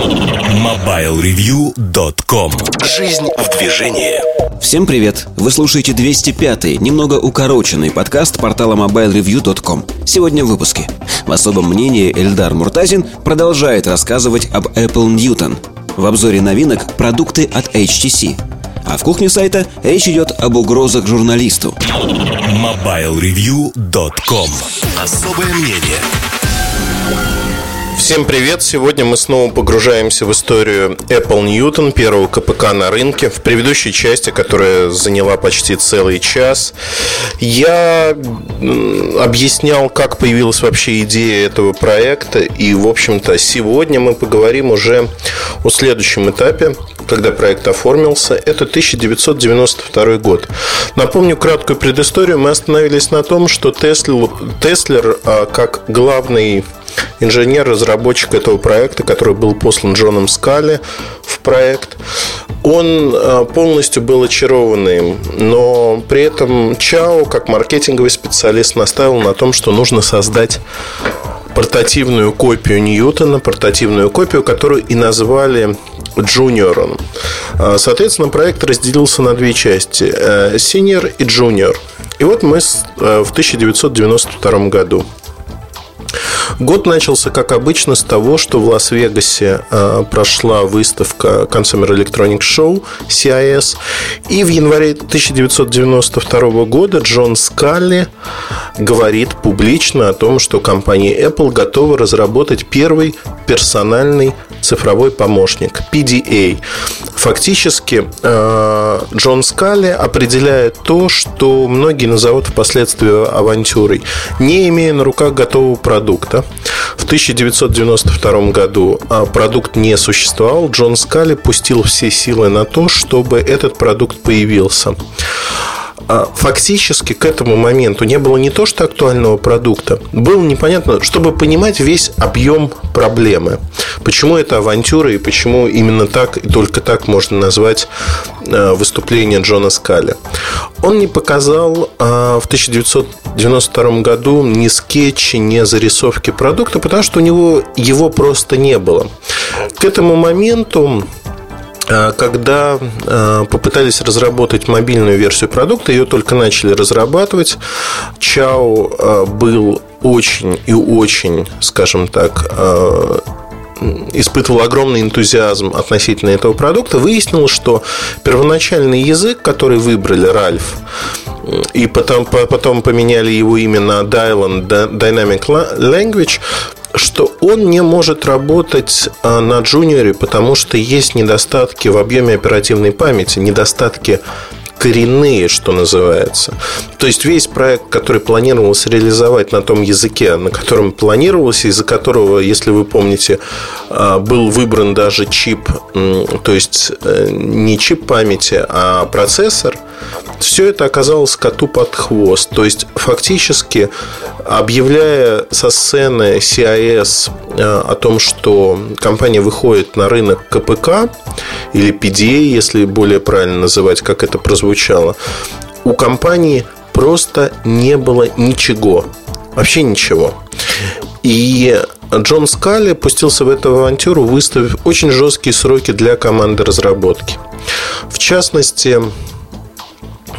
MobileReview.com Жизнь в движении Всем привет! Вы слушаете 205-й, немного укороченный подкаст портала MobileReview.com. Сегодня в выпуске. В особом мнении Эльдар Муртазин продолжает рассказывать об Apple Newton. В обзоре новинок продукты от HTC. А в кухне сайта речь идет об угрозах журналисту. MobileReview.com Особое мнение Всем привет! Сегодня мы снова погружаемся в историю Apple Newton, первого КПК на рынке. В предыдущей части, которая заняла почти целый час, я объяснял, как появилась вообще идея этого проекта. И, в общем-то, сегодня мы поговорим уже о следующем этапе, когда проект оформился. Это 1992 год. Напомню краткую предысторию. Мы остановились на том, что Теслер, а, как главный инженер-разработчик этого проекта, который был послан Джоном Скали в проект. Он э, полностью был очарован им, но при этом Чао, как маркетинговый специалист, настаивал на том, что нужно создать портативную копию Ньютона, портативную копию, которую и назвали Джуниором. Э, соответственно, проект разделился на две части э, – Senior и Junior. И вот мы в 1992 году Год начался, как обычно, с того, что в Лас-Вегасе э, прошла выставка Consumer Electronics Show, CIS, и в январе 1992 года Джон Скалли говорит публично о том, что компания Apple готова разработать первый персональный цифровой помощник PDA. Фактически э, Джон Скалли определяет то, что многие назовут впоследствии авантюрой, не имея на руках готового продукта. В 1992 году а, продукт не существовал. Джон Скалли пустил все силы на то, чтобы этот продукт появился. А, фактически к этому моменту не было не то что актуального продукта, было непонятно, чтобы понимать весь объем проблемы. Почему это авантюра и почему именно так и только так можно назвать а, выступление Джона Скали. Он не показал а, в 1992 году ни скетчи, ни зарисовки продукта, потому что у него его просто не было. К этому моменту когда а, попытались разработать мобильную версию продукта, ее только начали разрабатывать. Чао а, был очень и очень, скажем так, испытывал огромный энтузиазм относительно этого продукта, выяснилось, что первоначальный язык, который выбрали, Ральф, и потом, потом поменяли его имя на Dylan Dynamic Language, что он не может работать а, на джуниоре, потому что есть недостатки в объеме оперативной памяти, недостатки коренные, что называется. То есть весь проект, который планировался реализовать на том языке, на котором планировался, из-за которого, если вы помните, а, был выбран даже чип, то есть э, не чип памяти, а процессор, все это оказалось коту под хвост. То есть фактически объявляя со сцены CIS э, о том, что компания выходит на рынок КПК или PDA, если более правильно называть, как это прозвучало, звучало, у компании просто не было ничего. Вообще ничего. И Джон Скалли пустился в эту авантюру, выставив очень жесткие сроки для команды разработки. В частности,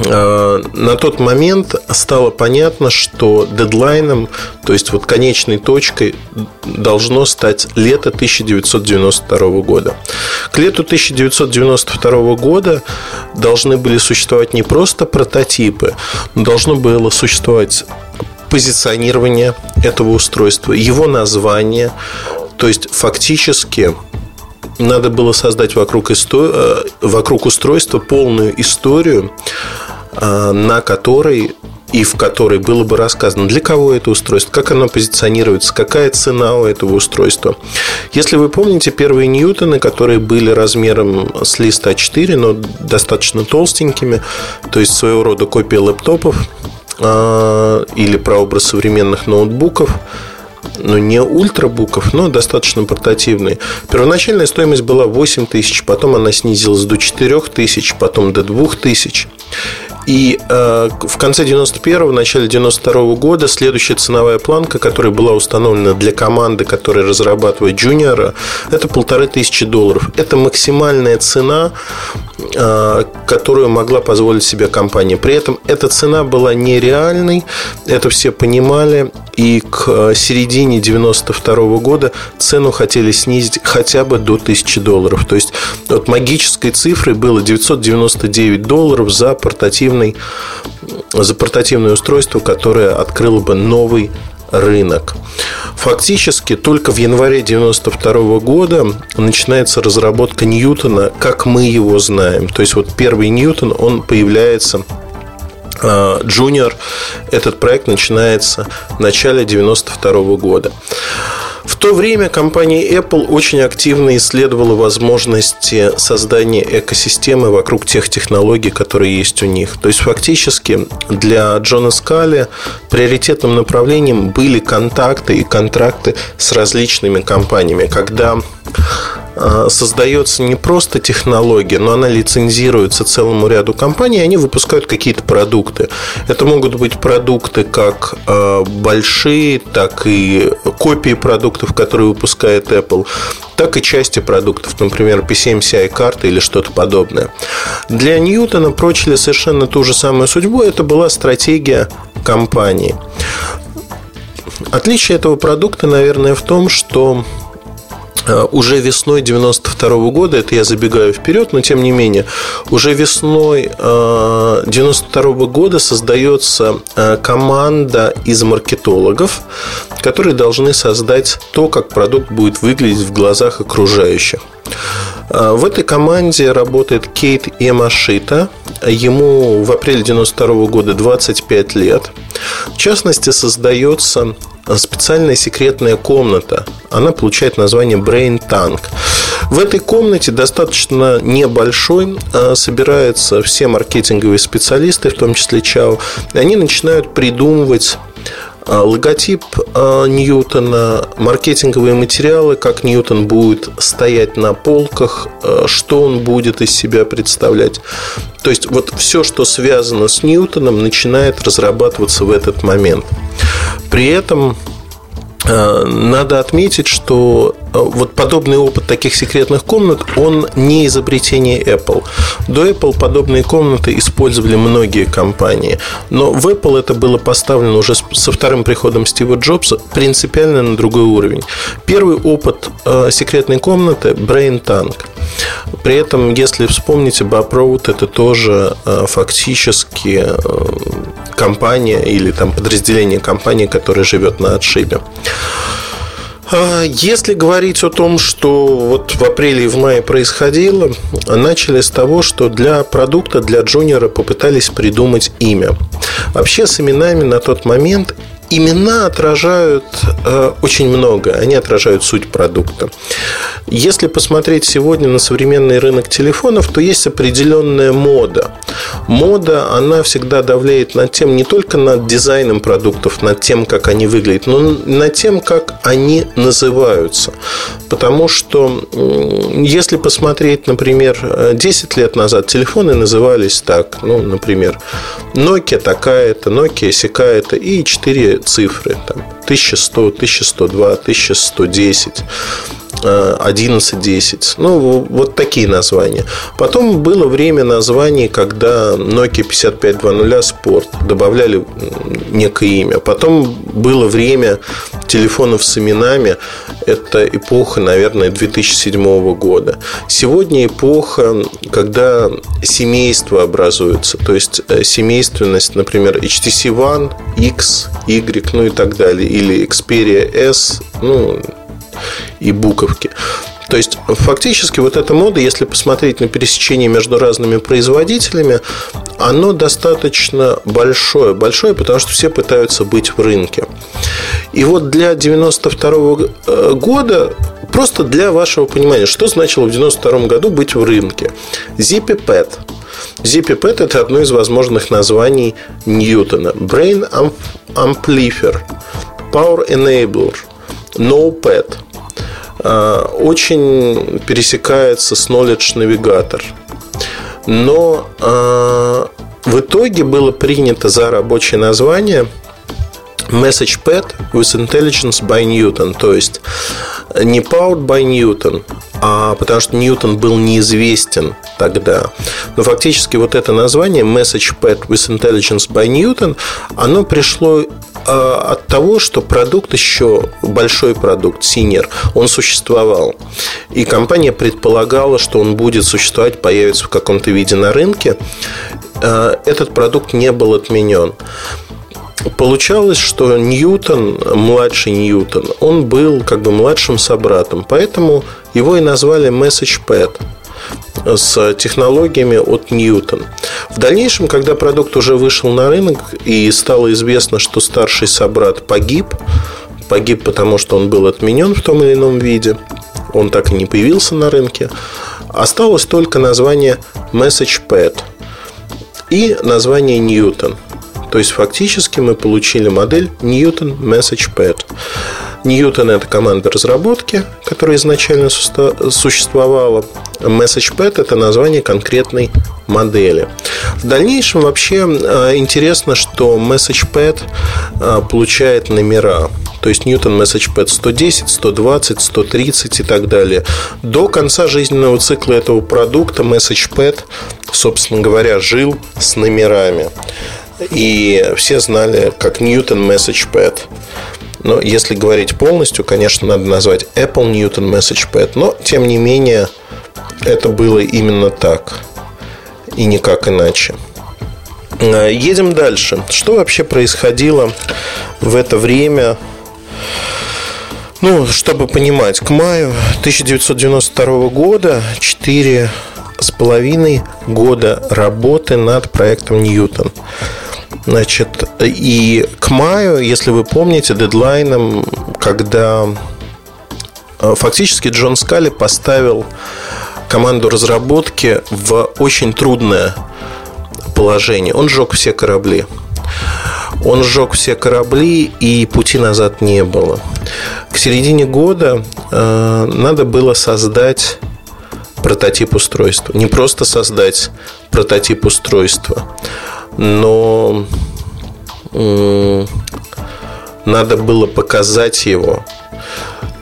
на тот момент стало понятно, что дедлайном, то есть вот конечной точкой должно стать лето 1992 года. К лету 1992 года должны были существовать не просто прототипы, но должно было существовать позиционирование этого устройства, его название, то есть фактически надо было создать вокруг, исто... Э, вокруг устройства полную историю, э, на которой и в которой было бы рассказано, для кого это устройство, как оно позиционируется, какая цена у этого устройства. Если вы помните первые Ньютоны, которые были размером с листа А4, но достаточно толстенькими, то есть своего рода копия лэптопов э, или прообраз современных ноутбуков – ну, не ультрабуков, но достаточно портативные. Первоначальная стоимость была 8 тысяч, потом она снизилась до 4 тысяч, потом до 2 тысяч. И э, в конце 91-го, начале 92-го года следующая ценовая планка, которая была установлена для команды, которая разрабатывает джуниора, это полторы тысячи долларов. Это максимальная цена, которую могла позволить себе компания. При этом эта цена была нереальной, это все понимали, и к э, середине 92 -го года цену хотели снизить хотя бы до 1000 долларов. То есть вот магической цифрой было 999 долларов за портативный за портативное устройство, которое открыло бы новый рынок. Фактически только в январе 92 года начинается разработка Ньютона, как мы его знаем. То есть вот первый Ньютон, он появляется Junior. Этот проект начинается в начале 92 года. В то время компания Apple очень активно исследовала возможности создания экосистемы вокруг тех технологий, которые есть у них. То есть фактически для Джона Скали приоритетным направлением были контакты и контракты с различными компаниями. Когда а, создается не просто технология, но она лицензируется целому ряду компаний, и они выпускают какие-то продукты. Это могут быть продукты как а, большие, так и копии продуктов, которые выпускает Apple, так и части продуктов, например, PCMCI карты или что-то подобное. Для Ньютона прочили совершенно ту же самую судьбу. Это была стратегия компании. Отличие этого продукта, наверное, в том, что уже весной 92 года, это я забегаю вперед, но тем не менее, уже весной 92 э, года создается э, команда из маркетологов, которые должны создать то, как продукт будет выглядеть в глазах окружающих. В этой команде работает Кейт Ямашита. Ему в апреле 92 года 25 лет. В частности, создается специальная секретная комната. Она получает название Brain Tank. В этой комнате достаточно небольшой а, собираются все маркетинговые специалисты, в том числе Чао, и они начинают придумывать логотип а, Ньютона, маркетинговые материалы, как Ньютон будет стоять на полках, что он будет из себя представлять. То есть вот все, что связано с Ньютоном, начинает разрабатываться в этот момент. При этом надо отметить, что э, вот подобный опыт таких секретных комнат, он не изобретение Apple. До Apple подобные комнаты использовали многие компании. Но в Apple это было поставлено уже со вторым приходом Стива Джобса принципиально на другой уровень. Первый опыт э, секретной комнаты – Brain Tank. При этом, если вспомните, Road это тоже фактически компания или там подразделение компании, которое живет на отшибе. А, если говорить о том, что вот в апреле и в мае происходило, начали с того, что для продукта, для джуниора попытались придумать имя. Вообще с именами на тот момент имена отражают э, очень много, они отражают суть продукта. Если посмотреть сегодня на современный рынок телефонов, то есть определенная мода. Мода, она всегда давляет над тем, не только над дизайном продуктов, над тем, как они выглядят, но над тем, как они называются. Потому что, если посмотреть, например, 10 лет назад телефоны назывались так, ну, например, Nokia такая-то, Nokia сякая-то и 4 цифры. Там, 1100, 1102, 1110. 11.10. Ну, вот такие названия. Потом было время названий, когда Nokia 5520 Sport добавляли некое имя. Потом было время телефонов с именами. Это эпоха, наверное, 2007 года. Сегодня эпоха, когда семейство образуется. То есть, э, семейственность, например, HTC One, X, Y, ну и так далее. Или Xperia S, ну, и буковки. То есть, фактически, вот эта мода, если посмотреть на пересечение между разными производителями, оно достаточно большое. Большое, потому что все пытаются быть в рынке. И вот для 92 э, года, просто для вашего понимания, что значило в 92 году быть в рынке. ZippyPad. ZippyPad – это одно из возможных названий Ньютона. Brain Amplifier, Power Enabler, NoPad – Э, очень пересекается с Knowledge Navigator. Но э, в итоге было принято за рабочее название MessagePad with Intelligence by Newton. То есть не Powered by Newton, а потому что Ньютон был неизвестен тогда. Но фактически вот это название MessagePad with Intelligence by Newton, оно пришло а, от того, что продукт еще, большой продукт, Senior, он существовал. И компания предполагала, что он будет существовать, появится в каком-то виде на рынке. А, этот продукт не был отменен. Получалось, что Ньютон, младший Ньютон, он был как бы младшим собратом, поэтому его и назвали MessagePad с технологиями от Ньютон. В дальнейшем, когда продукт уже вышел на рынок и стало известно, что старший собрат погиб, погиб потому, что он был отменен в том или ином виде, он так и не появился на рынке, осталось только название MessagePad и название Ньютон – то есть фактически мы получили модель Newton Message Pad. Newton – это команда разработки, которая изначально существовала. MessagePad – это название конкретной модели. В дальнейшем вообще э, интересно, что MessagePad э, получает номера. То есть Newton MessagePad 110, 120, 130 и так далее. До конца жизненного цикла этого продукта MessagePad, собственно говоря, жил с номерами. И все знали, как Newton Message Pad. Но если говорить полностью, конечно, надо назвать Apple Newton Message Pad. Но, тем не менее, это было именно так. И никак иначе. А, едем дальше. Что вообще происходило в это время? Ну, чтобы понимать, к маю 1992 года 4 с половиной года работы над проектом Ньютон. Значит, и к маю, если вы помните, дедлайном, когда э, фактически Джон Скали поставил команду разработки в очень трудное положение. Он сжег все корабли. Он сжег все корабли, и пути назад не было. К середине года э, надо было создать прототип устройства. Не просто создать прототип устройства, но надо было показать его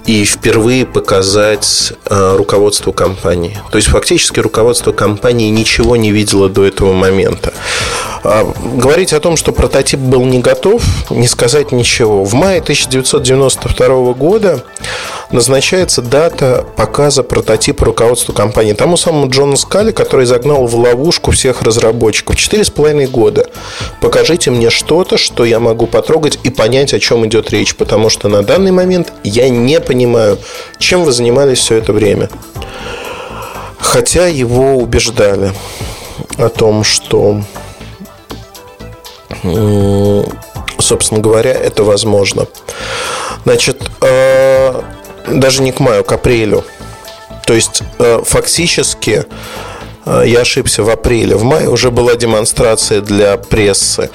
и впервые показать э, руководству компании. То есть фактически руководство компании ничего не видело до этого момента. А, говорить о том, что прототип был не готов, не сказать ничего. В мае 1992 года назначается дата показа прототипа руководству компании. Тому самому Джону Скали, который загнал в ловушку всех разработчиков. Четыре с половиной года. Покажите мне что-то, что я могу потрогать и понять, о чем идет речь. Потому что на данный момент я не понимаю, чем вы занимались все это время. Хотя его убеждали о том, что собственно говоря, это возможно. Значит, э, даже не к маю, к апрелю. То есть, э, фактически, я ошибся в апреле. В мае уже была демонстрация для прессы.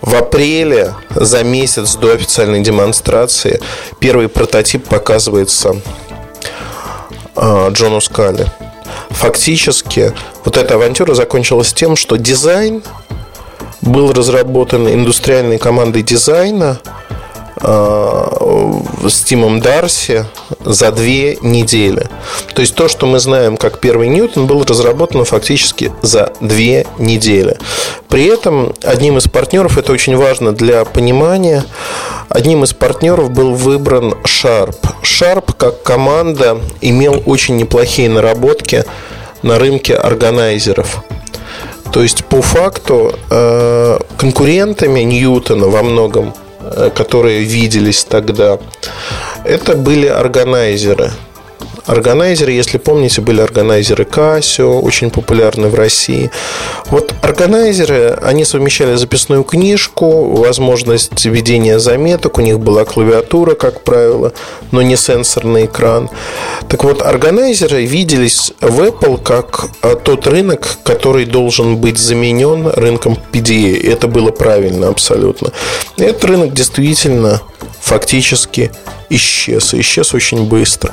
В апреле, за месяц до официальной демонстрации, первый прототип показывается Джону Скали. Фактически, вот эта авантюра закончилась тем, что дизайн был разработан индустриальной командой дизайна э, с Тимом Дарси за две недели. То есть то, что мы знаем как первый Ньютон, был разработан фактически за две недели. При этом одним из партнеров, это очень важно для понимания, одним из партнеров был выбран Sharp. Sharp как команда имел очень неплохие наработки на рынке органайзеров. То есть, по факту, э, конкурентами Ньютона во многом, э, которые виделись тогда, это были органайзеры. Органайзеры, если помните, были органайзеры Casio, очень популярны в России. Вот органайзеры, они совмещали записную книжку, возможность ведения заметок, у них была клавиатура, как правило, но не сенсорный экран. Так вот, органайзеры виделись в Apple как а, тот рынок, который должен быть заменен рынком PDA. Это было правильно абсолютно. Этот рынок действительно фактически исчез. И исчез очень быстро.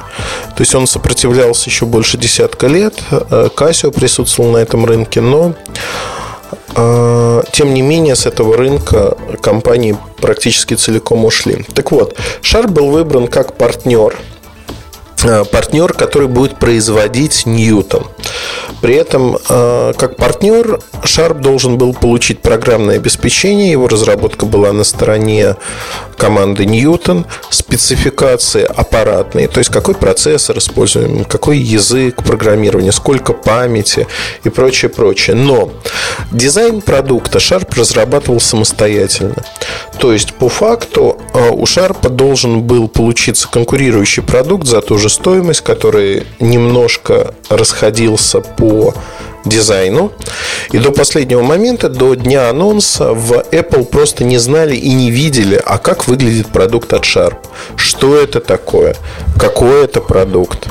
То есть он сопротивлялся еще больше десятка лет. Casio э, присутствовал на этом рынке, но а, тем не менее, с этого рынка компании практически целиком ушли. Так вот, Sharp был выбран как партнер – Э, партнер, который будет производить Ньютон. При этом, э, как партнер, Sharp должен был получить программное обеспечение. Его разработка была на стороне команды Ньютон, спецификации аппаратные, то есть какой процессор используем, какой язык программирования, сколько памяти и прочее, прочее. Но дизайн продукта Sharp разрабатывал самостоятельно. То есть, по факту, э, у Sharp должен был получиться конкурирующий продукт за ту же стоимость, который немножко расходился по дизайну. И до последнего момента, до дня анонса, в Apple просто не знали и не видели, а как выглядит продукт от Sharp. Что это такое? Какой это продукт?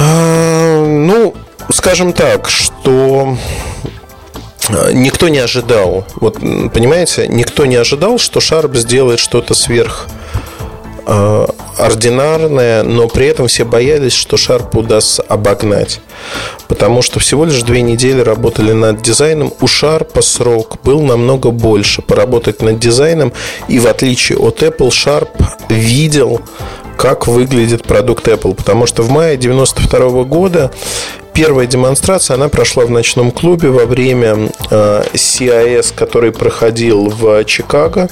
А, ну, скажем так, что никто не ожидал. Вот, понимаете, никто не ожидал, что Sharp сделает что-то сверх ординарная, но при этом все боялись, что Sharp удастся обогнать. Потому что всего лишь две недели работали над дизайном. У Sharp срок был намного больше поработать над дизайном. И в отличие от Apple, Sharp видел, как выглядит продукт Apple. Потому что в мае 92 года первая демонстрация, она прошла в ночном клубе во время э, CIS, который проходил в Чикаго.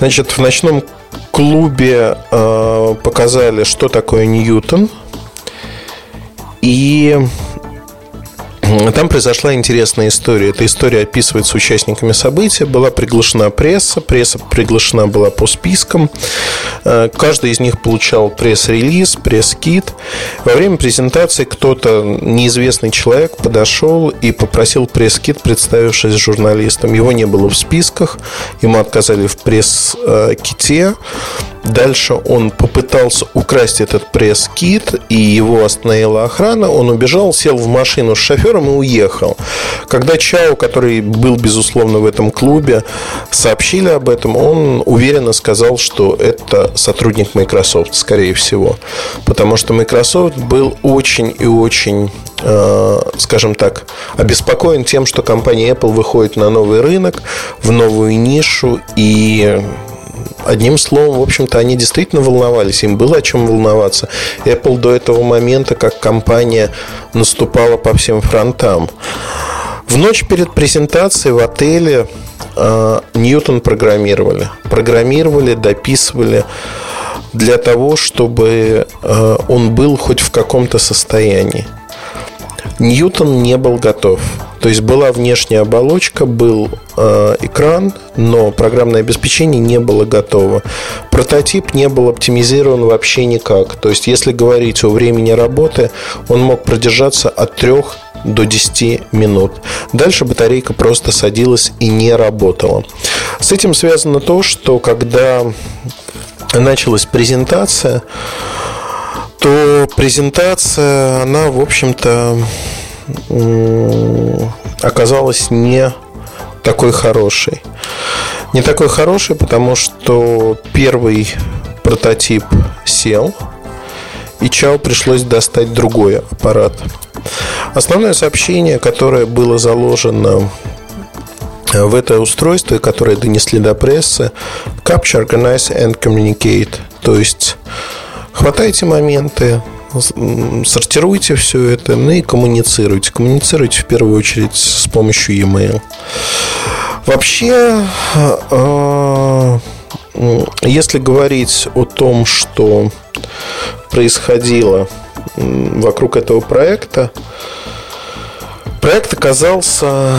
Значит, в ночном клубе э, показали, что такое Ньютон. И там произошла интересная история. Эта история описывается участниками события. Была приглашена пресса. Пресса приглашена была по спискам. Э, каждый из них получал пресс-релиз, пресс-кит. Во время презентации кто-то, неизвестный человек, подошел и попросил пресс-кит, представившись журналистом. Его не было в списках. Ему отказали в пресс-ките. Дальше он попытался украсть этот пресс-кит, и его остановила охрана. Он убежал, сел в машину с шофером и уехал. Когда Чао, который был, безусловно, в этом клубе, сообщили об этом, он уверенно сказал, что это сотрудник Microsoft, скорее всего. Потому что Microsoft был очень и очень э, скажем так, обеспокоен тем, что компания Apple выходит на новый рынок, в новую нишу и одним словом, в общем-то, они действительно волновались, им было о чем волноваться. Apple до этого момента, как компания, наступала по всем фронтам. В ночь перед презентацией в отеле э, Ньютон программировали. Программировали, дописывали для того, чтобы э, он был хоть в каком-то состоянии. Ньютон не был готов. То есть была внешняя оболочка, был э, экран, но программное обеспечение не было готово. Прототип не был оптимизирован вообще никак. То есть, если говорить о времени работы, он мог продержаться от 3 до 10 минут. Дальше батарейка просто садилась и не работала. С этим связано то, что когда началась презентация, то презентация, она, в общем-то, оказалась не такой хорошей. Не такой хорошей, потому что первый прототип сел, и Чао пришлось достать другой аппарат. Основное сообщение, которое было заложено в это устройство, которое донесли до прессы, Capture, Organize and Communicate. То есть хватайте моменты, сортируйте все это, ну и коммуницируйте. Коммуницируйте в первую очередь с помощью e-mail. Вообще, э, если говорить о том, что происходило вокруг этого проекта, Проект оказался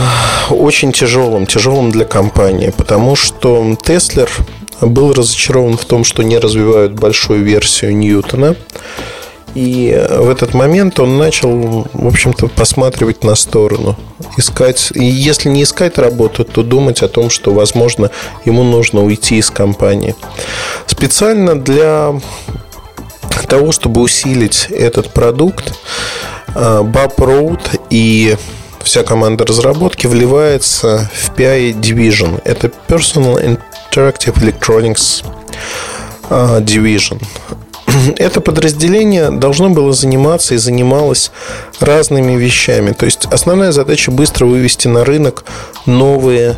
очень тяжелым, тяжелым для компании, потому что Теслер был разочарован в том, что не развивают большую версию Ньютона. И в этот момент он начал, в общем-то, посматривать на сторону, искать. И если не искать работу, то думать о том, что, возможно, ему нужно уйти из компании. Специально для того, чтобы усилить этот продукт, Баб э, Road и вся команда разработки вливается в PI Division. Это Personal Interactive Electronics э, Division. это подразделение должно было заниматься и занималось разными вещами. То есть основная задача быстро вывести на рынок новые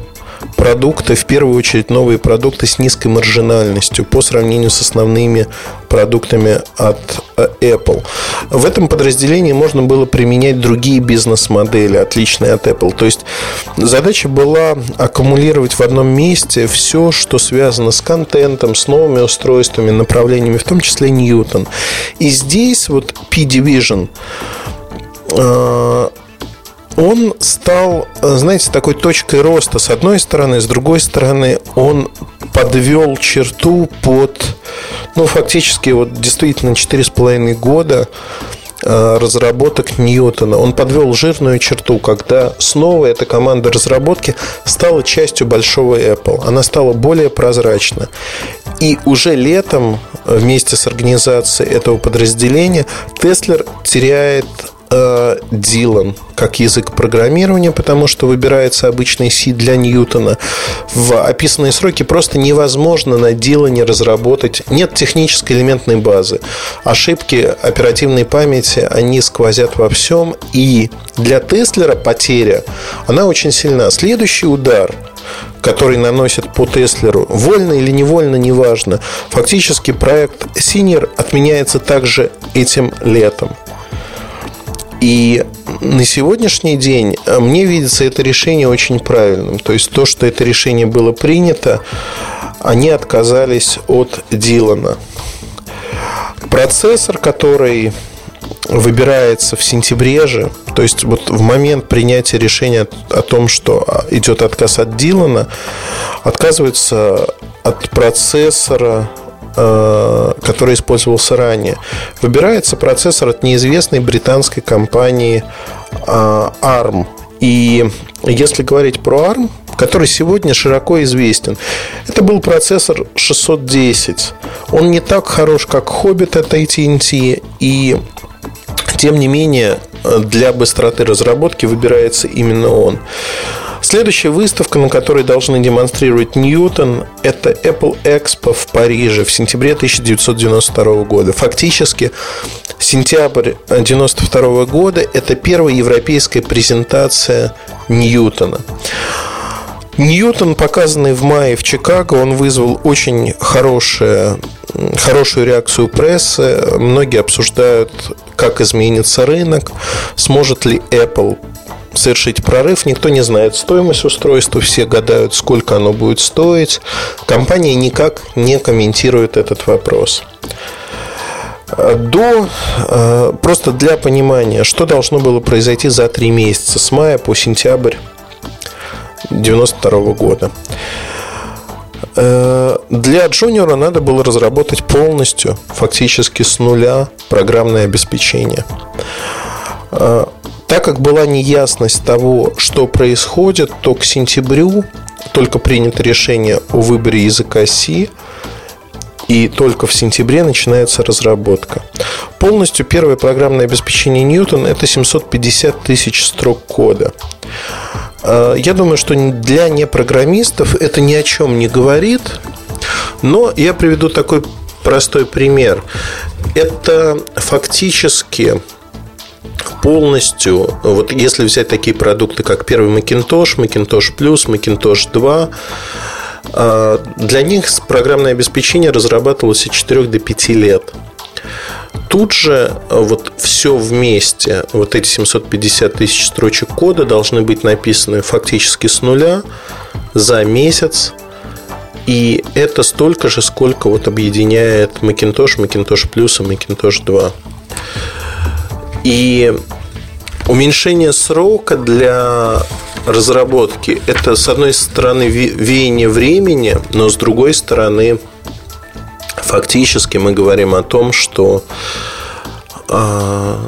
продукты, в первую очередь новые продукты с низкой маржинальностью по сравнению с основными продуктами от э, Apple. В этом подразделении можно было применять другие бизнес-модели, отличные от Apple. То есть задача была аккумулировать в одном месте все, что связано с контентом, с новыми устройствами, направлениями, в том числе Newton. И здесь вот P-Division э, он стал, знаете, такой точкой роста с одной стороны, с другой стороны он подвел черту под, ну, фактически, вот действительно 4,5 года э, разработок Ньютона. Он подвел жирную черту, когда снова эта команда разработки стала частью большого Apple. Она стала более прозрачна. И уже летом вместе с организацией этого подразделения Теслер теряет э, Дилан как язык программирования, потому что выбирается обычный C для Ньютона. В описанные сроки просто невозможно на Дилане разработать. Нет технической элементной базы. Ошибки оперативной памяти, они сквозят во всем. И для Теслера потеря, она очень сильна. Следующий удар – который наносит по Теслеру, вольно или невольно, неважно. Фактически проект Senior отменяется также этим летом. И на сегодняшний день э, мне видится это решение очень правильным. То есть то, что это решение было принято, они отказались от Дилана. Процессор, который выбирается в сентябре же, то есть вот в момент принятия решения о том, что а, идет отказ от Дилана, отказывается от процессора который использовался ранее. Выбирается процессор от неизвестной британской компании э, ARM. И если говорить про ARM, который сегодня широко известен. Это был процессор 610. Он не так хорош, как Hobbit от AT&T, и тем не менее для быстроты разработки выбирается именно он. Следующая выставка, на которой должны демонстрировать Ньютон, это Apple Expo в Париже в сентябре 1992 года. Фактически, сентябрь 1992 года – это первая европейская презентация Ньютона. Ньютон, показанный в мае в Чикаго, он вызвал очень хорошее, хорошую реакцию прессы. Многие обсуждают, как изменится рынок, сможет ли Apple совершить прорыв. Никто не знает стоимость устройства, все гадают, сколько оно будет стоить. Компания никак не комментирует этот вопрос. До, э, просто для понимания, что должно было произойти за три месяца, с мая по сентябрь 1992 года. Э, для Junior надо было разработать полностью, фактически с нуля, программное обеспечение. Э, так как была неясность того, что происходит, то к сентябрю только принято решение о выборе языка C, и только в сентябре начинается разработка. Полностью первое программное обеспечение Newton – это 750 тысяч строк кода. А, я думаю, что для непрограммистов это ни о чем не говорит, но я приведу такой простой пример. Это фактически полностью, вот если взять такие продукты, как первый Macintosh, Macintosh Plus, Macintosh 2, а, для них программное обеспечение разрабатывалось от 4 до 5 лет. Тут же вот все вместе, вот эти 750 тысяч строчек кода должны быть написаны фактически с нуля за месяц. И это столько же, сколько вот объединяет Macintosh, Macintosh Plus и Macintosh 2. И уменьшение срока для разработки – это, с одной стороны, веяние времени, но с другой стороны, фактически мы говорим о том, что а,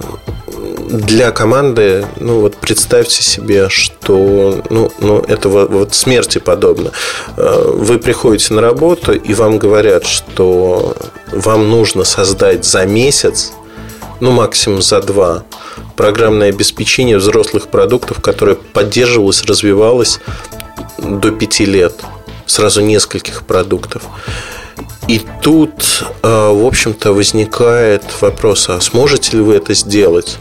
для команды, ну вот представьте себе, что ну, ну это вот, вот смерти подобно. А, вы приходите на работу, и вам говорят, что вам нужно создать за месяц ну максимум за два, программное обеспечение взрослых продуктов, которое поддерживалось, развивалось до пяти лет, сразу нескольких продуктов. И тут, э, в общем-то, возникает вопрос, а сможете ли вы это сделать?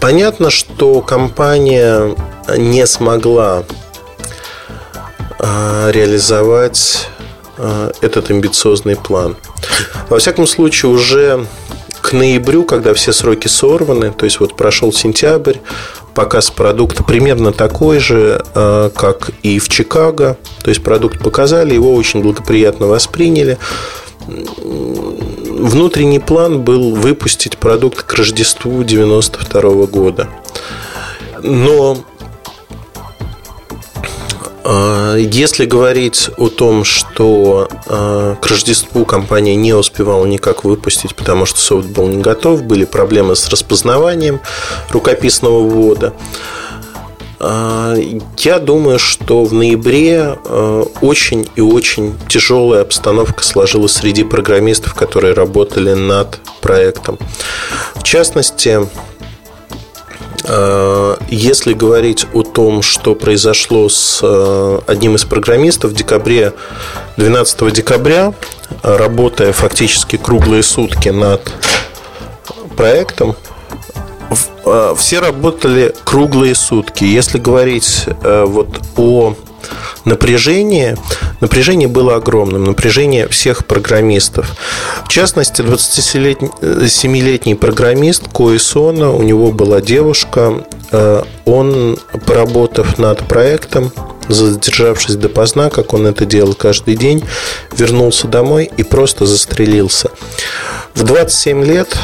Понятно, что компания не смогла э, реализовать э, этот амбициозный план. Во всяком случае, уже к ноябрю, когда все сроки сорваны, то есть вот прошел сентябрь, показ продукта примерно такой же, э, как и в Чикаго. То есть продукт показали, его очень благоприятно восприняли. Внутренний план был выпустить продукт к Рождеству 92 года. Но а, если говорить о том, что а, к Рождеству компания не успевала никак выпустить, потому что софт был не готов, были проблемы с распознаванием рукописного ввода, а, я думаю, что в ноябре очень и очень тяжелая обстановка сложилась среди программистов, которые работали над проектом. В частности, Э, если говорить о том, что произошло с э, одним из программистов в декабре, 12 декабря, работая фактически круглые сутки над проектом, э, все работали круглые сутки. Если говорить вот о напряжение, напряжение было огромным, напряжение всех программистов. В частности, 27-летний программист Кои Сона, у него была девушка, э, он, поработав над проектом, задержавшись допоздна, как он это делал каждый день, вернулся домой и просто застрелился. В 27 лет,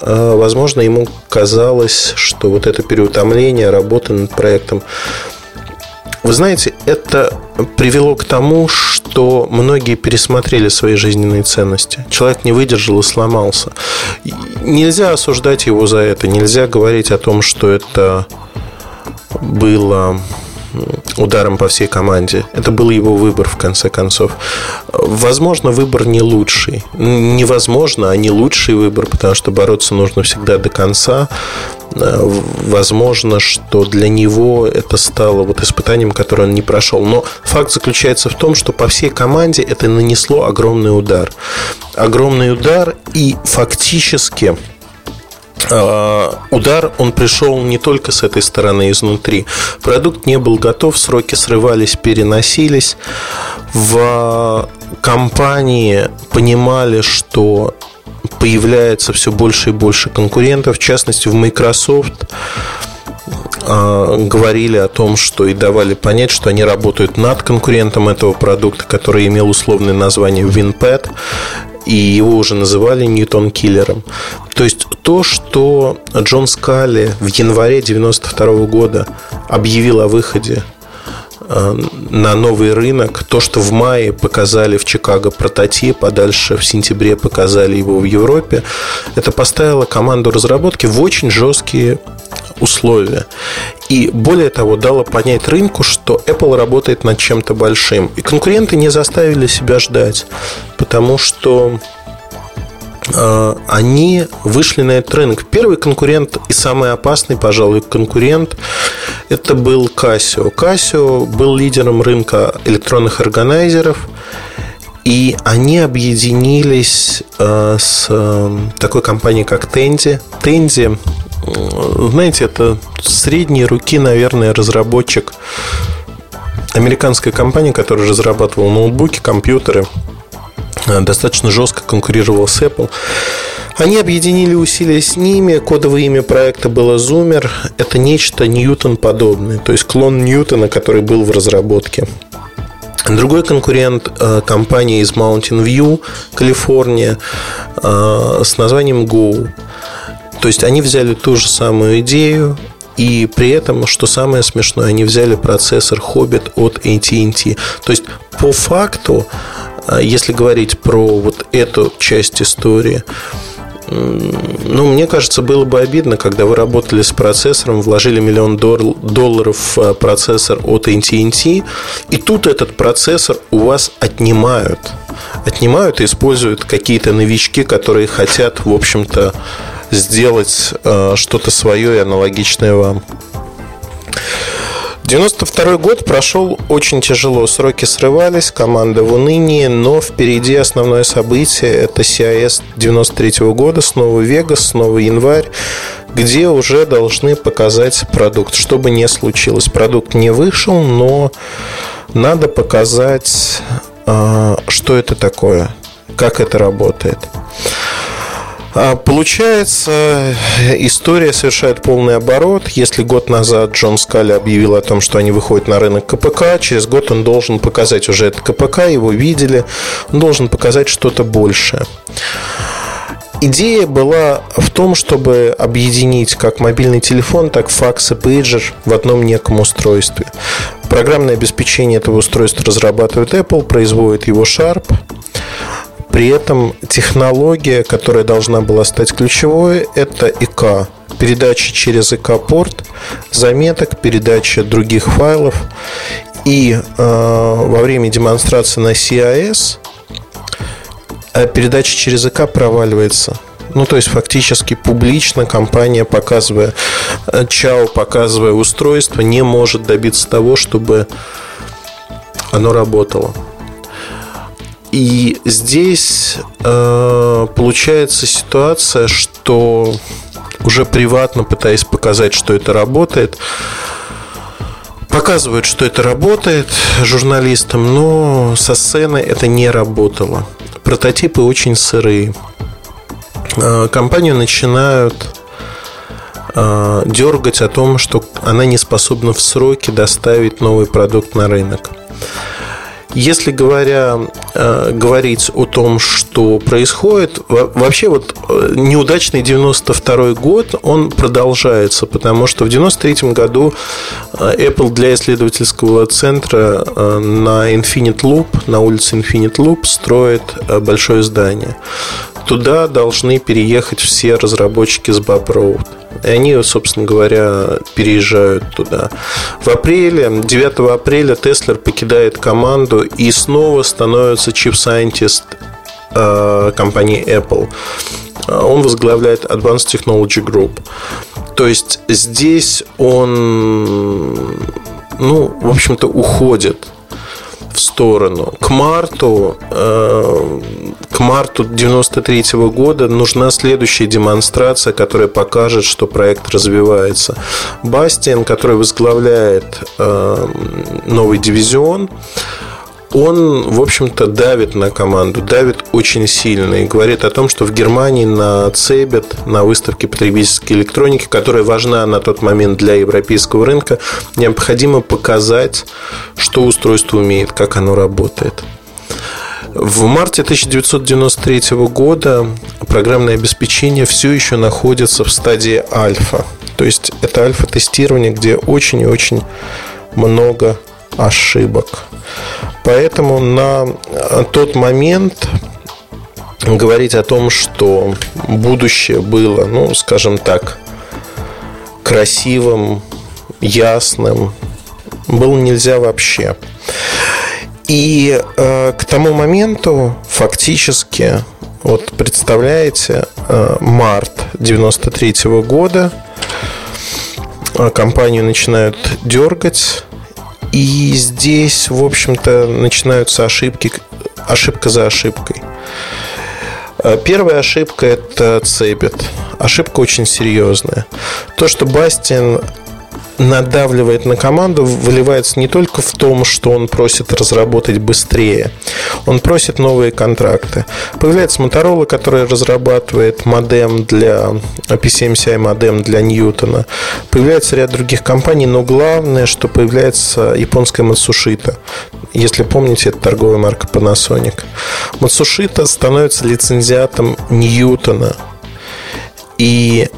э, возможно, ему казалось, что вот это переутомление, работа над проектом вы знаете, это привело к тому, что многие пересмотрели свои жизненные ценности. Человек не выдержал и сломался. Нельзя осуждать его за это, нельзя говорить о том, что это было ударом по всей команде. Это был его выбор, в конце концов. Возможно, выбор не лучший. Невозможно, а не лучший выбор, потому что бороться нужно всегда до конца. Возможно, что для него это стало вот испытанием, которое он не прошел. Но факт заключается в том, что по всей команде это нанесло огромный удар. Огромный удар, и фактически удар, он пришел не только с этой стороны, изнутри. Продукт не был готов, сроки срывались, переносились. В компании понимали, что появляется все больше и больше конкурентов. В частности, в Microsoft а, говорили о том, что и давали понять, что они работают над конкурентом этого продукта, который имел условное название WinPad и его уже называли Ньютон-киллером. То есть то, что Джон Скалли в январе 92 года объявил о выходе э, на новый рынок. То, что в мае показали в Чикаго прототип, а дальше в сентябре показали его в Европе, это поставило команду разработки в очень жесткие условия. И более того, дало понять рынку, что Apple работает над чем-то большим. И конкуренты не заставили себя ждать, потому что э, они вышли на этот рынок. Первый конкурент и самый опасный, пожалуй, конкурент это был Casio. Casio был лидером рынка электронных органайзеров. И они объединились э, с э, такой компанией, как Tendi. Tendi знаете, это средней руки, наверное, разработчик американской компании, которая разрабатывала ноутбуки, компьютеры, э, достаточно жестко конкурировал с Apple. Они объединили усилия с ними. Кодовое имя проекта было Zoomer. Это нечто Ньютон подобное, то есть клон Ньютона, который был в разработке. Другой конкурент э, компания из Mountain View, Калифорния, э, с названием Go. То есть они взяли ту же самую идею, и при этом, что самое смешное, они взяли процессор Hobbit от AT&T. То есть, по факту, а, если говорить про вот эту часть истории, ну, мне кажется, было бы обидно, когда вы работали с процессором, вложили миллион долларов в процессор от AT&T, и тут этот процессор у вас отнимают. Отнимают и используют какие-то новички, которые хотят, в общем-то, сделать э, что-то свое и аналогичное вам. 92 год прошел очень тяжело. Сроки срывались, команда в унынии, но впереди основное событие – это CIS 93 года, снова Вегас, снова январь, где уже должны показать продукт. Что бы ни случилось, продукт не вышел, но надо показать, а, что это такое, как это работает. А, получается, история совершает полный оборот. Если год назад Джон Скали объявил о том, что они выходят на рынок КПК, через год он должен показать уже этот КПК, его видели, он должен показать что-то большее. Идея была в том, чтобы объединить как мобильный телефон, так факс и пейджер в одном неком устройстве. Программное обеспечение этого устройства разрабатывает Apple, производит его Sharp. При этом технология, которая должна была стать ключевой, это ИК. Передача через ИК-порт, заметок, передача других файлов. И э, во время демонстрации на CIS э, передача через ИК проваливается. Ну, то есть, фактически публично компания, показывая Чао, показывая устройство, не может добиться того, чтобы оно работало. И здесь э, получается ситуация, что уже приватно пытаясь показать, что это работает, показывают, что это работает журналистам, но со сцены это не работало. Прототипы очень сырые. Э, компанию начинают э, дергать о том, что она не способна в сроки доставить новый продукт на рынок. Если говоря, э, говорить о том, что происходит, вообще вот э, неудачный 92 год, он продолжается, потому что в 93 году э, Apple для исследовательского центра на Infinite Loop, на улице Infinite Loop строит большое здание. Туда должны переехать все разработчики с Road. И они, собственно говоря, переезжают туда. В апреле, 9 апреля Теслер покидает команду и снова становится чип-сайентист э, компании Apple. Он возглавляет Advanced Technology Group. То есть здесь он, ну, в общем-то, уходит в сторону. К марту, э, к марту 93 -го года нужна следующая демонстрация, которая покажет, что проект развивается. Бастиан, который возглавляет э, новый дивизион, он, в общем-то, давит на команду, давит очень сильно и говорит о том, что в Германии на CeBIT, на выставке потребительской электроники, которая важна на тот момент для европейского рынка, необходимо показать, что устройство умеет, как оно работает. В марте 1993 года программное обеспечение все еще находится в стадии альфа. То есть это альфа-тестирование, где очень и очень много ошибок. Поэтому на тот момент говорить о том, что будущее было, ну, скажем так, красивым, ясным, было нельзя вообще. И э, к тому моменту фактически, вот представляете, э, март 93 -го года э, компанию начинают дергать и здесь, в общем-то, начинаются ошибки, ошибка за ошибкой. Э, первая ошибка – это Цепет. Ошибка очень серьезная. То, что Бастин надавливает на команду, выливается не только в том, что он просит разработать быстрее, он просит новые контракты. Появляется Motorola, которая разрабатывает модем для P7CI модем для Ньютона. Появляется ряд других компаний, но главное, что появляется японская Matsushita. Если помните, это торговая марка Panasonic. Matsushita становится лицензиатом Ньютона. И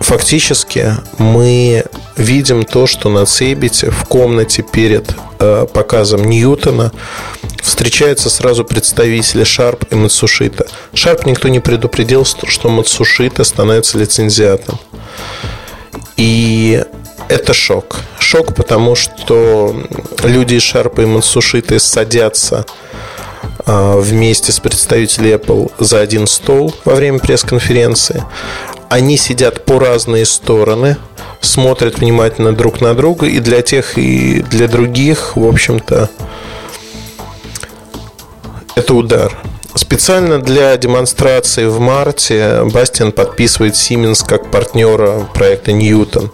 фактически мы видим то, что на Цейбите в комнате перед э, показом Ньютона встречаются сразу представители Sharp и Matsushita. Sharp никто не предупредил, что Matsushita становится лицензиатом. И это шок. Шок, потому что люди из Sharp и Matsushita садятся э, вместе с представителями Apple за один стол во время пресс-конференции. Они сидят по разные стороны, смотрят внимательно друг на друга, и для тех, и для других, в общем-то, это удар. Специально для демонстрации в марте Бастиан подписывает Siemens как партнера проекта Ньютон.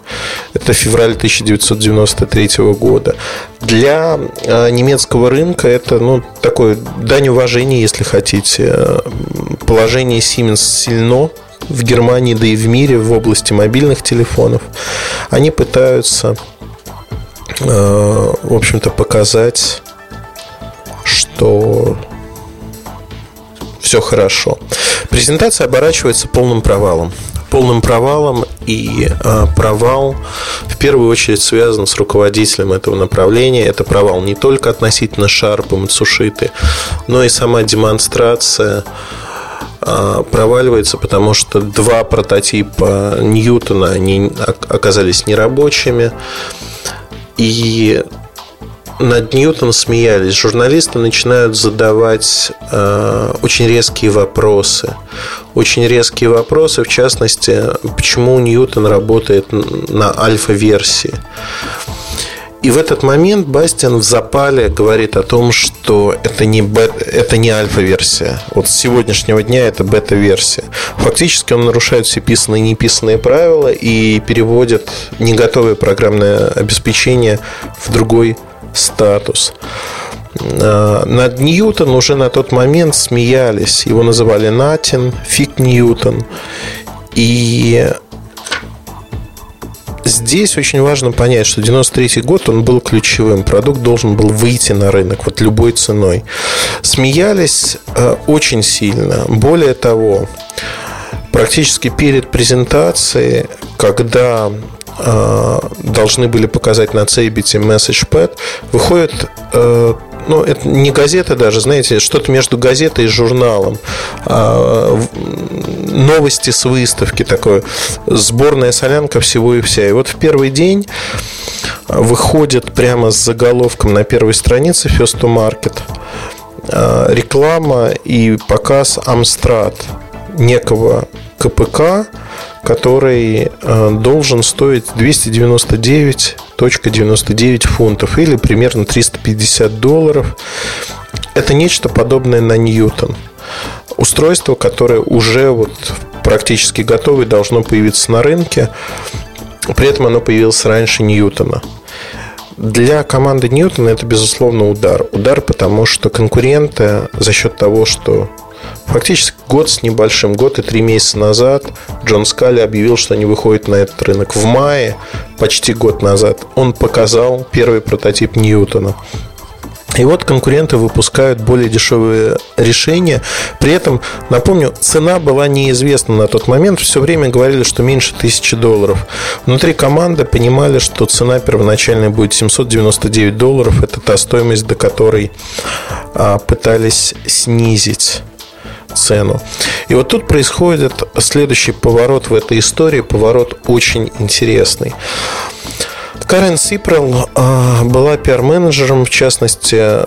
Это февраль 1993 года. Для э, немецкого рынка это ну, такое дань уважения, если хотите. Положение Siemens сильно в Германии, да и в мире в области мобильных телефонов. Они пытаются, э, в общем-то, показать, что все хорошо. Презентация оборачивается полным провалом. Полным провалом и э, провал в первую очередь связан с руководителем этого направления. Это провал не только относительно Шарпа, Мацушиты, но и сама демонстрация проваливается, потому что два прототипа Ньютона они оказались нерабочими. И над Ньютоном смеялись. Журналисты начинают задавать э, очень резкие вопросы. Очень резкие вопросы, в частности, почему Ньютон работает на альфа-версии. И в этот момент Бастиан в запале говорит о том, что это не, бет, это не альфа-версия. Вот с сегодняшнего дня это бета-версия. Фактически он нарушает все писанные и неписанные правила и переводит неготовое программное обеспечение в другой статус. А, над Ньютон уже на тот момент смеялись. Его называли Натин, Фиг Ньютон. И здесь очень важно понять, что 93 год он был ключевым. Продукт должен был выйти на рынок вот любой ценой. Смеялись э, очень сильно. Более того, практически перед презентацией, когда Э, должны были показать на Цейбите MessagePad, выходит э, ну, это не газета даже, знаете, что-то между газетой и журналом. А, новости с выставки такое. Сборная солянка всего и вся. И вот в первый день выходит прямо с заголовком на первой странице First to Market реклама и показ Амстрад некого КПК, который э, должен стоить 299.99 фунтов или примерно 350 долларов. Это нечто подобное на Ньютон. Устройство, которое уже вот практически готово и должно появиться на рынке. При этом оно появилось раньше Ньютона. Для команды Ньютона это, безусловно, удар. Удар, потому что конкуренты за счет того, что Фактически год с небольшим, год и три месяца назад Джон Скали объявил, что они выходят на этот рынок. В мае, почти год назад, он показал первый прототип Ньютона. И вот конкуренты выпускают более дешевые решения. При этом, напомню, цена была неизвестна на тот момент. Все время говорили, что меньше тысячи долларов. Внутри команды понимали, что цена первоначальная будет 799 долларов. Это та стоимость, до которой а, пытались снизить цену. И вот тут происходит следующий поворот в этой истории, поворот очень интересный. Карен Сипрел а, была пиар-менеджером, в частности,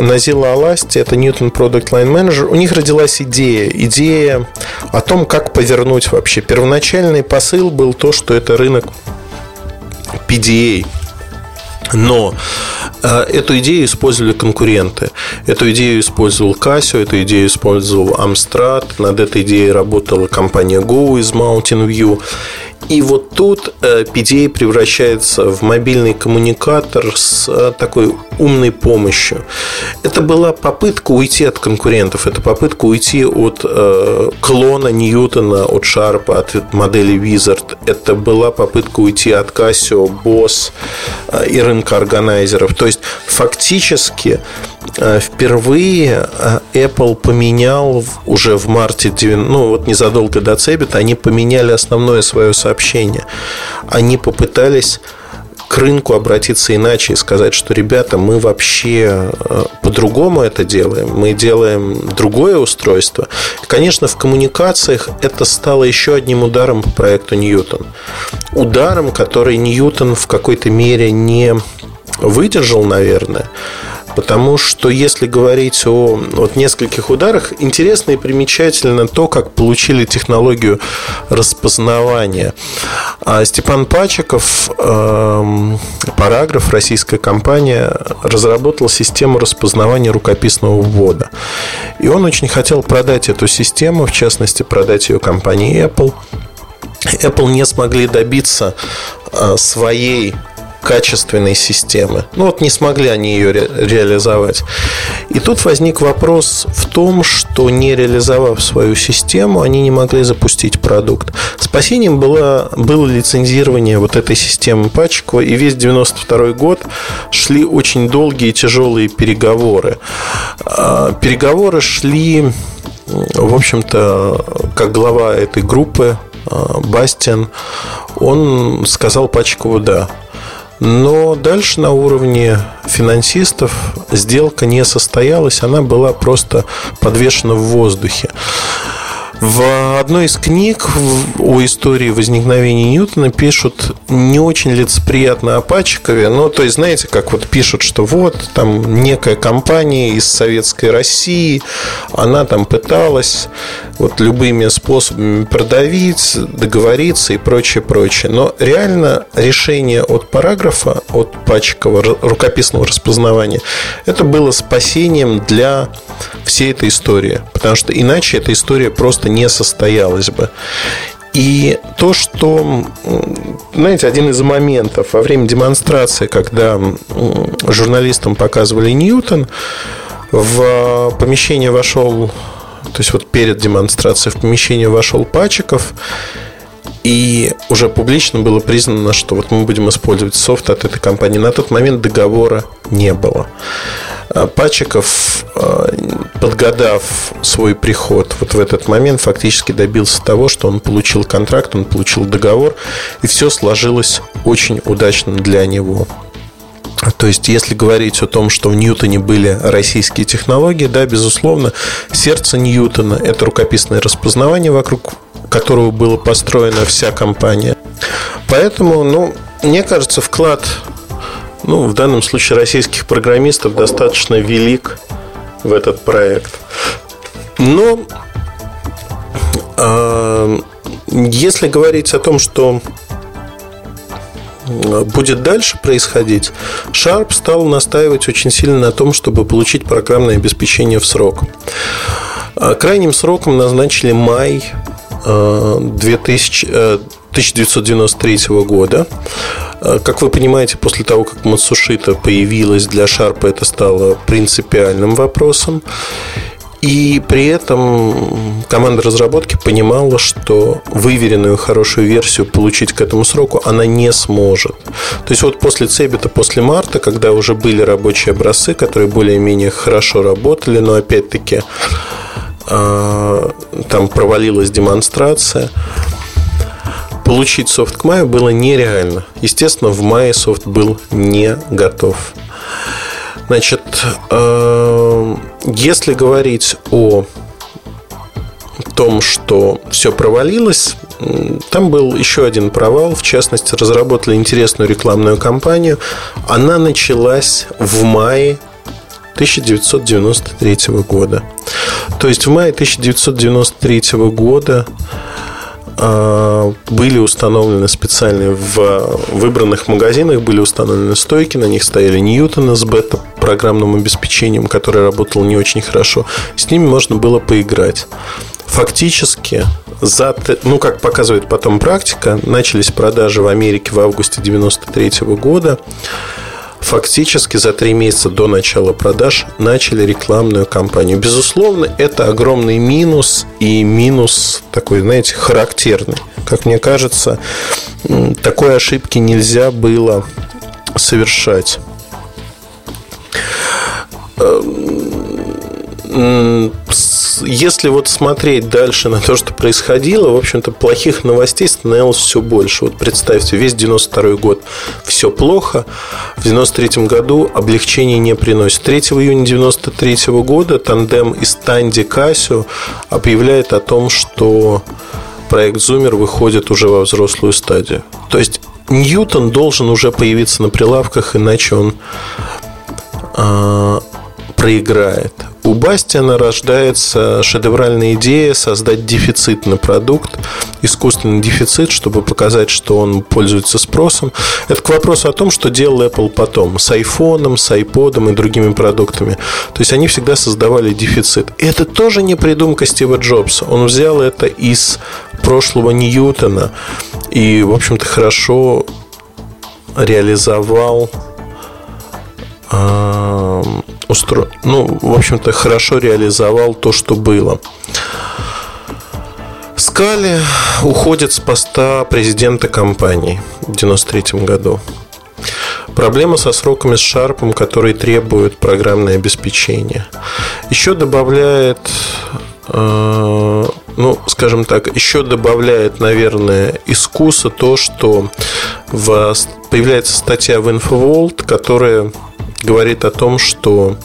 Назила Аласти, это Newton Product Line Manager. У них родилась идея, идея о том, как повернуть вообще. Первоначальный посыл был то, что это рынок PDA, но э, эту идею использовали конкуренты. Эту идею использовал Casio, эту идею использовал Amstrad. Над этой идеей работала компания Go из Mountain View. И вот тут PDA э, превращается в мобильный коммуникатор с э, такой умной помощью. Это была попытка уйти от конкурентов, это попытка уйти от э, клона Ньютона, от Шарпа, от модели Wizard. Это была попытка уйти от Casio, Boss э, и рынка органайзеров. То есть фактически э, впервые э, Apple поменял уже в марте, ну вот незадолго до Цебита, они поменяли основное свое сообщение. Они попытались к рынку обратиться иначе и сказать, что, ребята, мы вообще э, по-другому это делаем, мы делаем другое устройство. Конечно, в коммуникациях это стало еще одним ударом по проекту Ньютон. Ударом, который Ньютон в какой-то мере не выдержал, наверное, Потому что если говорить о вот нескольких ударах, интересно и примечательно то, как получили технологию распознавания. А Степан Пачиков, эм, параграф, российская компания, разработал систему распознавания рукописного ввода. И он очень хотел продать эту систему, в частности, продать ее компании Apple. Apple не смогли добиться э, своей качественной системы. Ну вот не смогли они ее ре- реализовать. И тут возник вопрос в том, что не реализовав свою систему, они не могли запустить продукт. Спасением было, было лицензирование вот этой системы Пачкова, и весь 92 год шли очень долгие тяжелые переговоры. А, переговоры шли, в общем-то, как глава этой группы а, Бастин, он сказал Пачкову «да». Но дальше на уровне финансистов сделка не состоялась, она была просто подвешена в воздухе. В одной из книг о истории возникновения Ньютона пишут не очень лицеприятно о Пачикове. Ну, то есть, знаете, как вот пишут, что вот там некая компания из советской России, она там пыталась вот любыми способами продавить, договориться и прочее, прочее. Но реально решение от параграфа, от Пачикова, рукописного распознавания, это было спасением для всей этой истории. Потому что иначе эта история просто не состоялась бы. И то, что, знаете, один из моментов во время демонстрации, когда журналистам показывали Ньютон, в помещение вошел, то есть вот перед демонстрацией в помещение вошел Пачиков, и уже публично было признано, что вот мы будем использовать софт от этой компании. На тот момент договора не было. А Пачиков, а, подгадав свой приход вот в этот момент, фактически добился того, что он получил контракт, он получил договор, и все сложилось очень удачно для него. То есть, если говорить о том, что в Ньютоне были российские технологии, да, безусловно, сердце Ньютона – это рукописное распознавание, вокруг которого была построена вся компания. Поэтому, ну, мне кажется, вклад ну, в данном случае российских программистов достаточно велик в этот проект. Но э, если говорить о том, что будет дальше происходить, Sharp стал настаивать очень сильно на том, чтобы получить программное обеспечение в срок. А крайним сроком назначили май 2000, э, 1993 э, года. Э, как вы понимаете, после того, как Мацушита появилась для Шарпа, это стало принципиальным вопросом. И при этом команда разработки понимала, что выверенную хорошую версию получить к этому сроку она не сможет. То есть вот после Цебета, после марта, когда уже были рабочие образцы, которые более-менее хорошо работали, но опять-таки э, там провалилась демонстрация, получить софт к маю было нереально. Естественно, в мае софт был не готов. Значит, э, если говорить о том, что все провалилось, там был еще один провал. В частности, разработали интересную рекламную кампанию. Она началась в мае 1993 года. То есть в мае 1993 года были установлены специальные в выбранных магазинах были установлены стойки, на них стояли Ньютоны с бета программным обеспечением, которое работало не очень хорошо. С ними можно было поиграть. Фактически за, ну, как показывает потом практика, начались продажи в Америке в августе 93 года фактически за три месяца до начала продаж начали рекламную кампанию. Безусловно, это огромный минус и минус такой, знаете, характерный. Как мне кажется, такой ошибки нельзя было совершать если вот смотреть дальше на то, что происходило, в общем-то, плохих новостей становилось все больше. Вот представьте, весь 92 год все плохо, в 93 году облегчение не приносит. 3 июня 93 года тандем из Танди Кассио объявляет о том, что проект Зумер выходит уже во взрослую стадию. То есть Ньютон должен уже появиться на прилавках, иначе он э, проиграет. У Бастиана рождается шедевральная идея создать дефицитный продукт, искусственный дефицит, чтобы показать, что он пользуется спросом. Это к вопросу о том, что делал Apple потом с айфоном, с айподом и другими продуктами. То есть они всегда создавали дефицит. И это тоже не придумка Стива Джобса. Он взял это из прошлого Ньютона и, в общем-то, хорошо реализовал устро... ну, в общем-то, хорошо реализовал то, что было. Скали уходит с поста президента компании в 93 году. Проблема со сроками с Шарпом, которые требуют программное обеспечение. Еще добавляет, э, ну, скажем так, еще добавляет, наверное, искуса то, что в, появляется статья в InfoVolt, которая говорит о том, что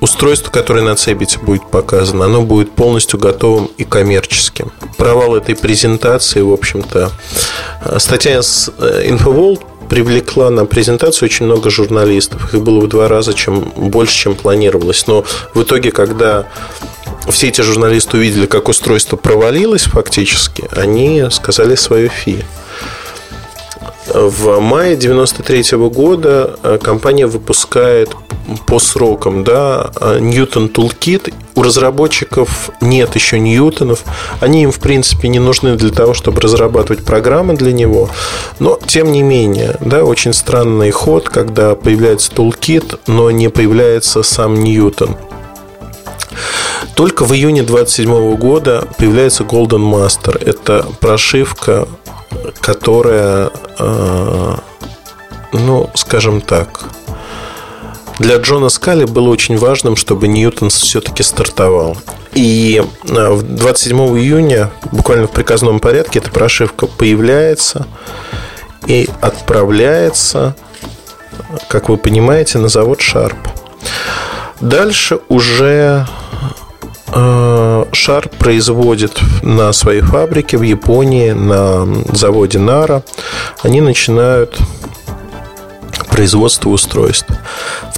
устройство, которое на Цебите будет показано, оно будет полностью готовым и коммерческим. Провал этой презентации, в общем-то, э, статья с э, InfoVolt привлекла на презентацию очень много журналистов. Их было в два раза чем, больше, чем планировалось. Но в итоге, когда все эти журналисты увидели, как устройство провалилось фактически, они сказали свое фи. В мае 93 года э, компания выпускает по срокам да, Newton Toolkit. У разработчиков нет еще Ньютонов. Они им, в принципе, не нужны для того, чтобы разрабатывать программы для него. Но, тем не менее, да, очень странный ход, когда появляется Toolkit, но не появляется сам Ньютон. Только в июне 27 года появляется Golden Master. Это прошивка которая, э, ну, скажем так, для Джона Скали было очень важным, чтобы Ньютон все-таки стартовал. И 27 э, июня, буквально в приказном порядке, эта прошивка появляется и отправляется, как вы понимаете, на завод Sharp. Дальше уже Шар производит на своей фабрике в Японии, на заводе Нара. Они начинают производство устройств.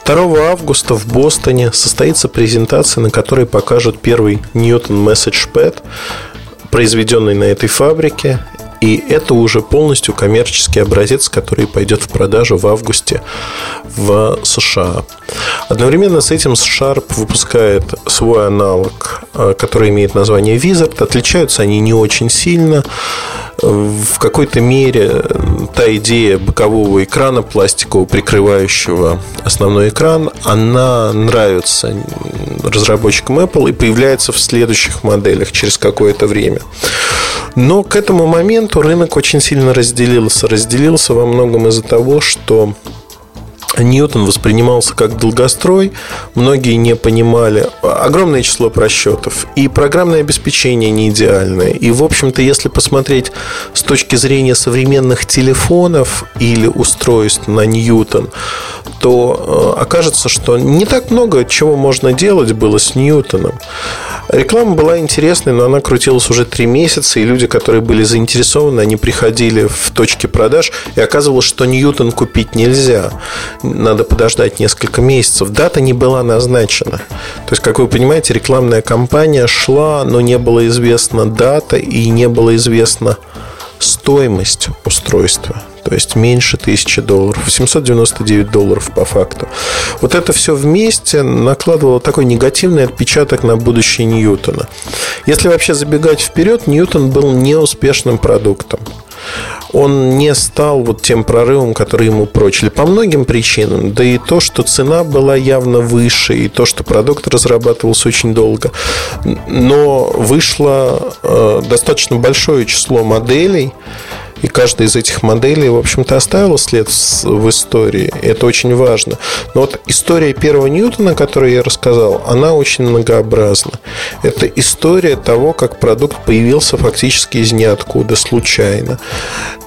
2 августа в Бостоне состоится презентация, на которой покажут первый Newton Message Pad, произведенный на этой фабрике. И это уже полностью коммерческий образец, который пойдет в продажу в августе в США. Одновременно с этим Sharp выпускает свой аналог, э, который имеет название Wizard. Отличаются они не очень сильно. В какой-то мере та идея бокового экрана пластикового, прикрывающего основной экран, она нравится разработчикам Apple и появляется в следующих моделях через какое-то время. Но к этому моменту рынок очень сильно разделился. Разделился во многом из-за того, что Ньютон воспринимался как долгострой, многие не понимали, огромное число просчетов, и программное обеспечение не идеальное. И, в общем-то, если посмотреть с точки зрения современных телефонов или устройств на Ньютон, то э, окажется, что не так много чего можно делать было с Ньютоном. Реклама была интересной, но она крутилась уже три месяца, и люди, которые были заинтересованы, они приходили в точки продаж, и оказывалось, что Ньютон купить нельзя. Надо подождать несколько месяцев. Дата не была назначена. То есть, как вы понимаете, рекламная кампания шла, но не было известна дата и не было известно стоимость устройства то есть меньше 1000 долларов, 799 долларов по факту. Вот это все вместе накладывало такой негативный отпечаток на будущее Ньютона. Если вообще забегать вперед, Ньютон был неуспешным продуктом он не стал вот тем прорывом, который ему прочили. По многим причинам. Да и то, что цена была явно выше, и то, что продукт разрабатывался очень долго. Но вышло э, достаточно большое число моделей, и каждая из этих моделей, в общем-то, оставила след в истории. Это очень важно. Но вот история первого Ньютона, которую я рассказал, она очень многообразна. Это история того, как продукт появился фактически из ниоткуда, случайно.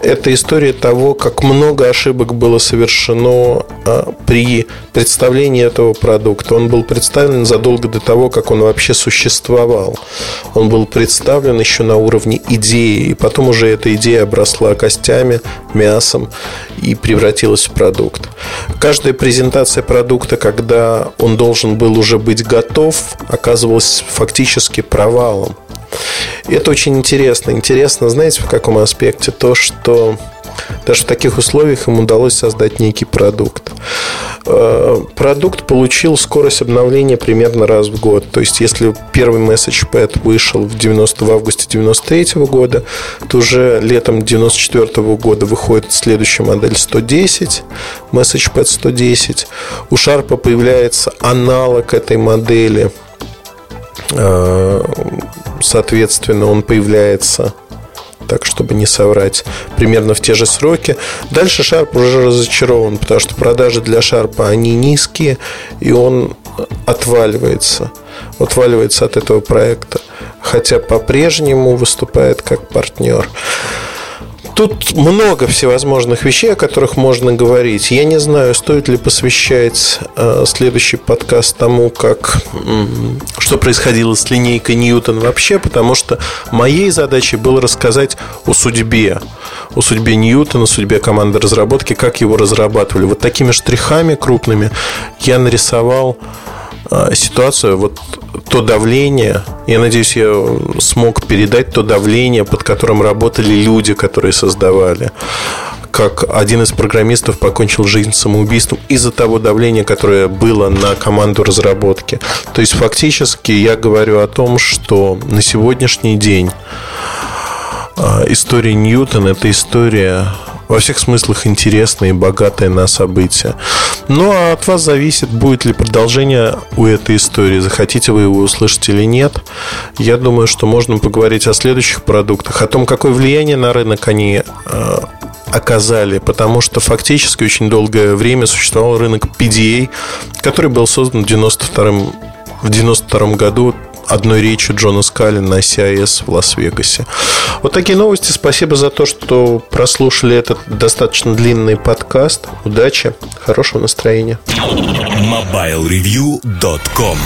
Это история того, как много ошибок было совершено а, при представлении этого продукта. Он был представлен задолго до того, как он вообще существовал. Он был представлен еще на уровне идеи, и потом уже эта идея обросла запахло костями, мясом и превратилась в продукт. Каждая презентация продукта, когда он должен был уже быть готов, оказывалась фактически провалом. Это очень интересно. Интересно, знаете, в каком аспекте? То, что даже в таких условиях им удалось создать некий продукт. Э, продукт получил скорость обновления примерно раз в год. То есть, если первый MessagePad вышел в, 90, в августе 93 года, то уже летом 94 года выходит следующая модель 110, MessagePad 110. У Sharp появляется аналог этой модели. Э, соответственно, он появляется так, чтобы не соврать, примерно в те же сроки. Дальше Sharp уже разочарован, потому что продажи для Sharp, они низкие, и он отваливается, отваливается от этого проекта, хотя по-прежнему выступает как партнер. Тут много всевозможных вещей, о которых можно говорить. Я не знаю, стоит ли посвящать э, следующий подкаст тому, как что происходило с линейкой Ньютон вообще, потому что моей задачей было рассказать о судьбе, о судьбе Ньютона, судьбе команды разработки, как его разрабатывали. Вот такими штрихами крупными я нарисовал э, ситуацию, вот то давление, я надеюсь, я смог передать то давление, под которым работали люди, которые создавали как один из программистов покончил жизнь самоубийством из-за того давления, которое было на команду разработки. То есть фактически я говорю о том, что на сегодняшний день а, история Ньютона – это история во всех смыслах интересное и богатое на события. Ну, а от вас зависит, будет ли продолжение у этой истории. Захотите вы его услышать или нет. Я думаю, что можно поговорить о следующих продуктах, о том, какое влияние на рынок они э, оказали, потому что фактически очень долгое время существовал рынок PDA, который был создан в 92 в 92 году одной речью Джона Скалли на CIS в Лас-Вегасе. Вот такие новости. Спасибо за то, что прослушали этот достаточно длинный подкаст. Удачи, хорошего настроения. MobileReview.com